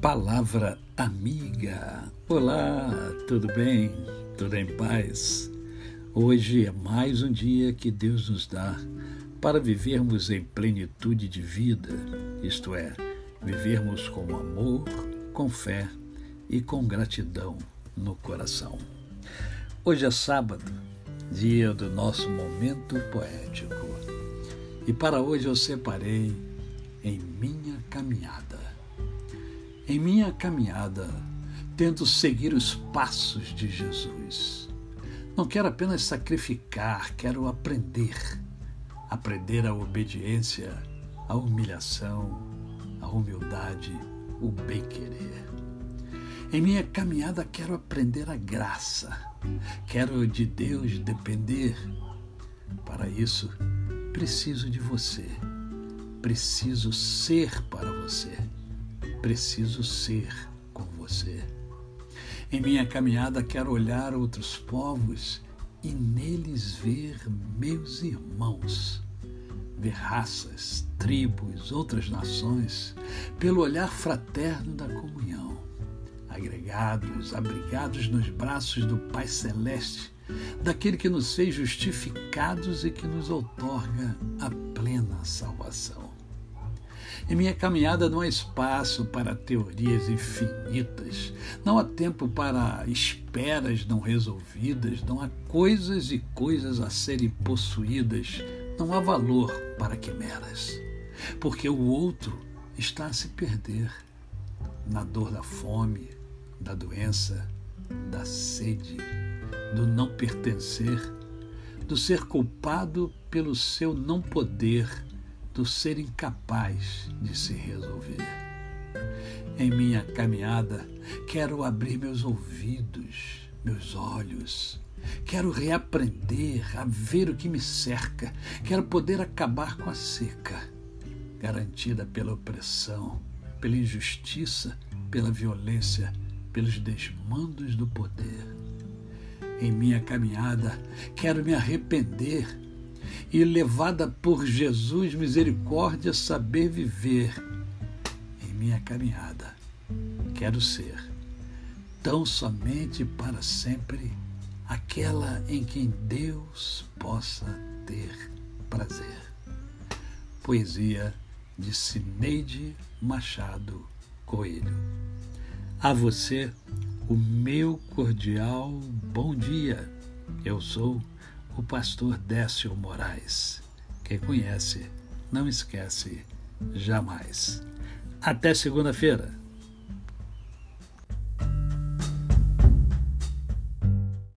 Palavra amiga. Olá, tudo bem? Tudo em paz? Hoje é mais um dia que Deus nos dá para vivermos em plenitude de vida, isto é, vivermos com amor, com fé e com gratidão no coração. Hoje é sábado, dia do nosso momento poético. E para hoje eu separei em minha caminhada em minha caminhada, tento seguir os passos de Jesus. Não quero apenas sacrificar, quero aprender. Aprender a obediência, a humilhação, a humildade, o bem-querer. Em minha caminhada, quero aprender a graça. Quero de Deus depender. Para isso, preciso de você. Preciso ser para você preciso ser com você. Em minha caminhada, quero olhar outros povos e neles ver meus irmãos, ver raças, tribos, outras nações, pelo olhar fraterno da comunhão, agregados, abrigados nos braços do Pai Celeste, daquele que nos fez justificados e que nos outorga a plena salvação. Em minha caminhada não há espaço para teorias infinitas, não há tempo para esperas não resolvidas, não há coisas e coisas a serem possuídas, não há valor para quimeras, porque o outro está a se perder na dor da fome, da doença, da sede, do não pertencer, do ser culpado pelo seu não poder do ser incapaz de se resolver. Em minha caminhada, quero abrir meus ouvidos, meus olhos. Quero reaprender a ver o que me cerca. Quero poder acabar com a seca, garantida pela opressão, pela injustiça, pela violência, pelos desmandos do poder. Em minha caminhada, quero me arrepender e levada por Jesus misericórdia saber viver em minha caminhada. Quero ser tão somente para sempre aquela em quem Deus possa ter prazer. Poesia de Cineide Machado Coelho. A você, o meu cordial bom dia. Eu sou o pastor Décio Moraes. Quem conhece, não esquece jamais. Até segunda-feira.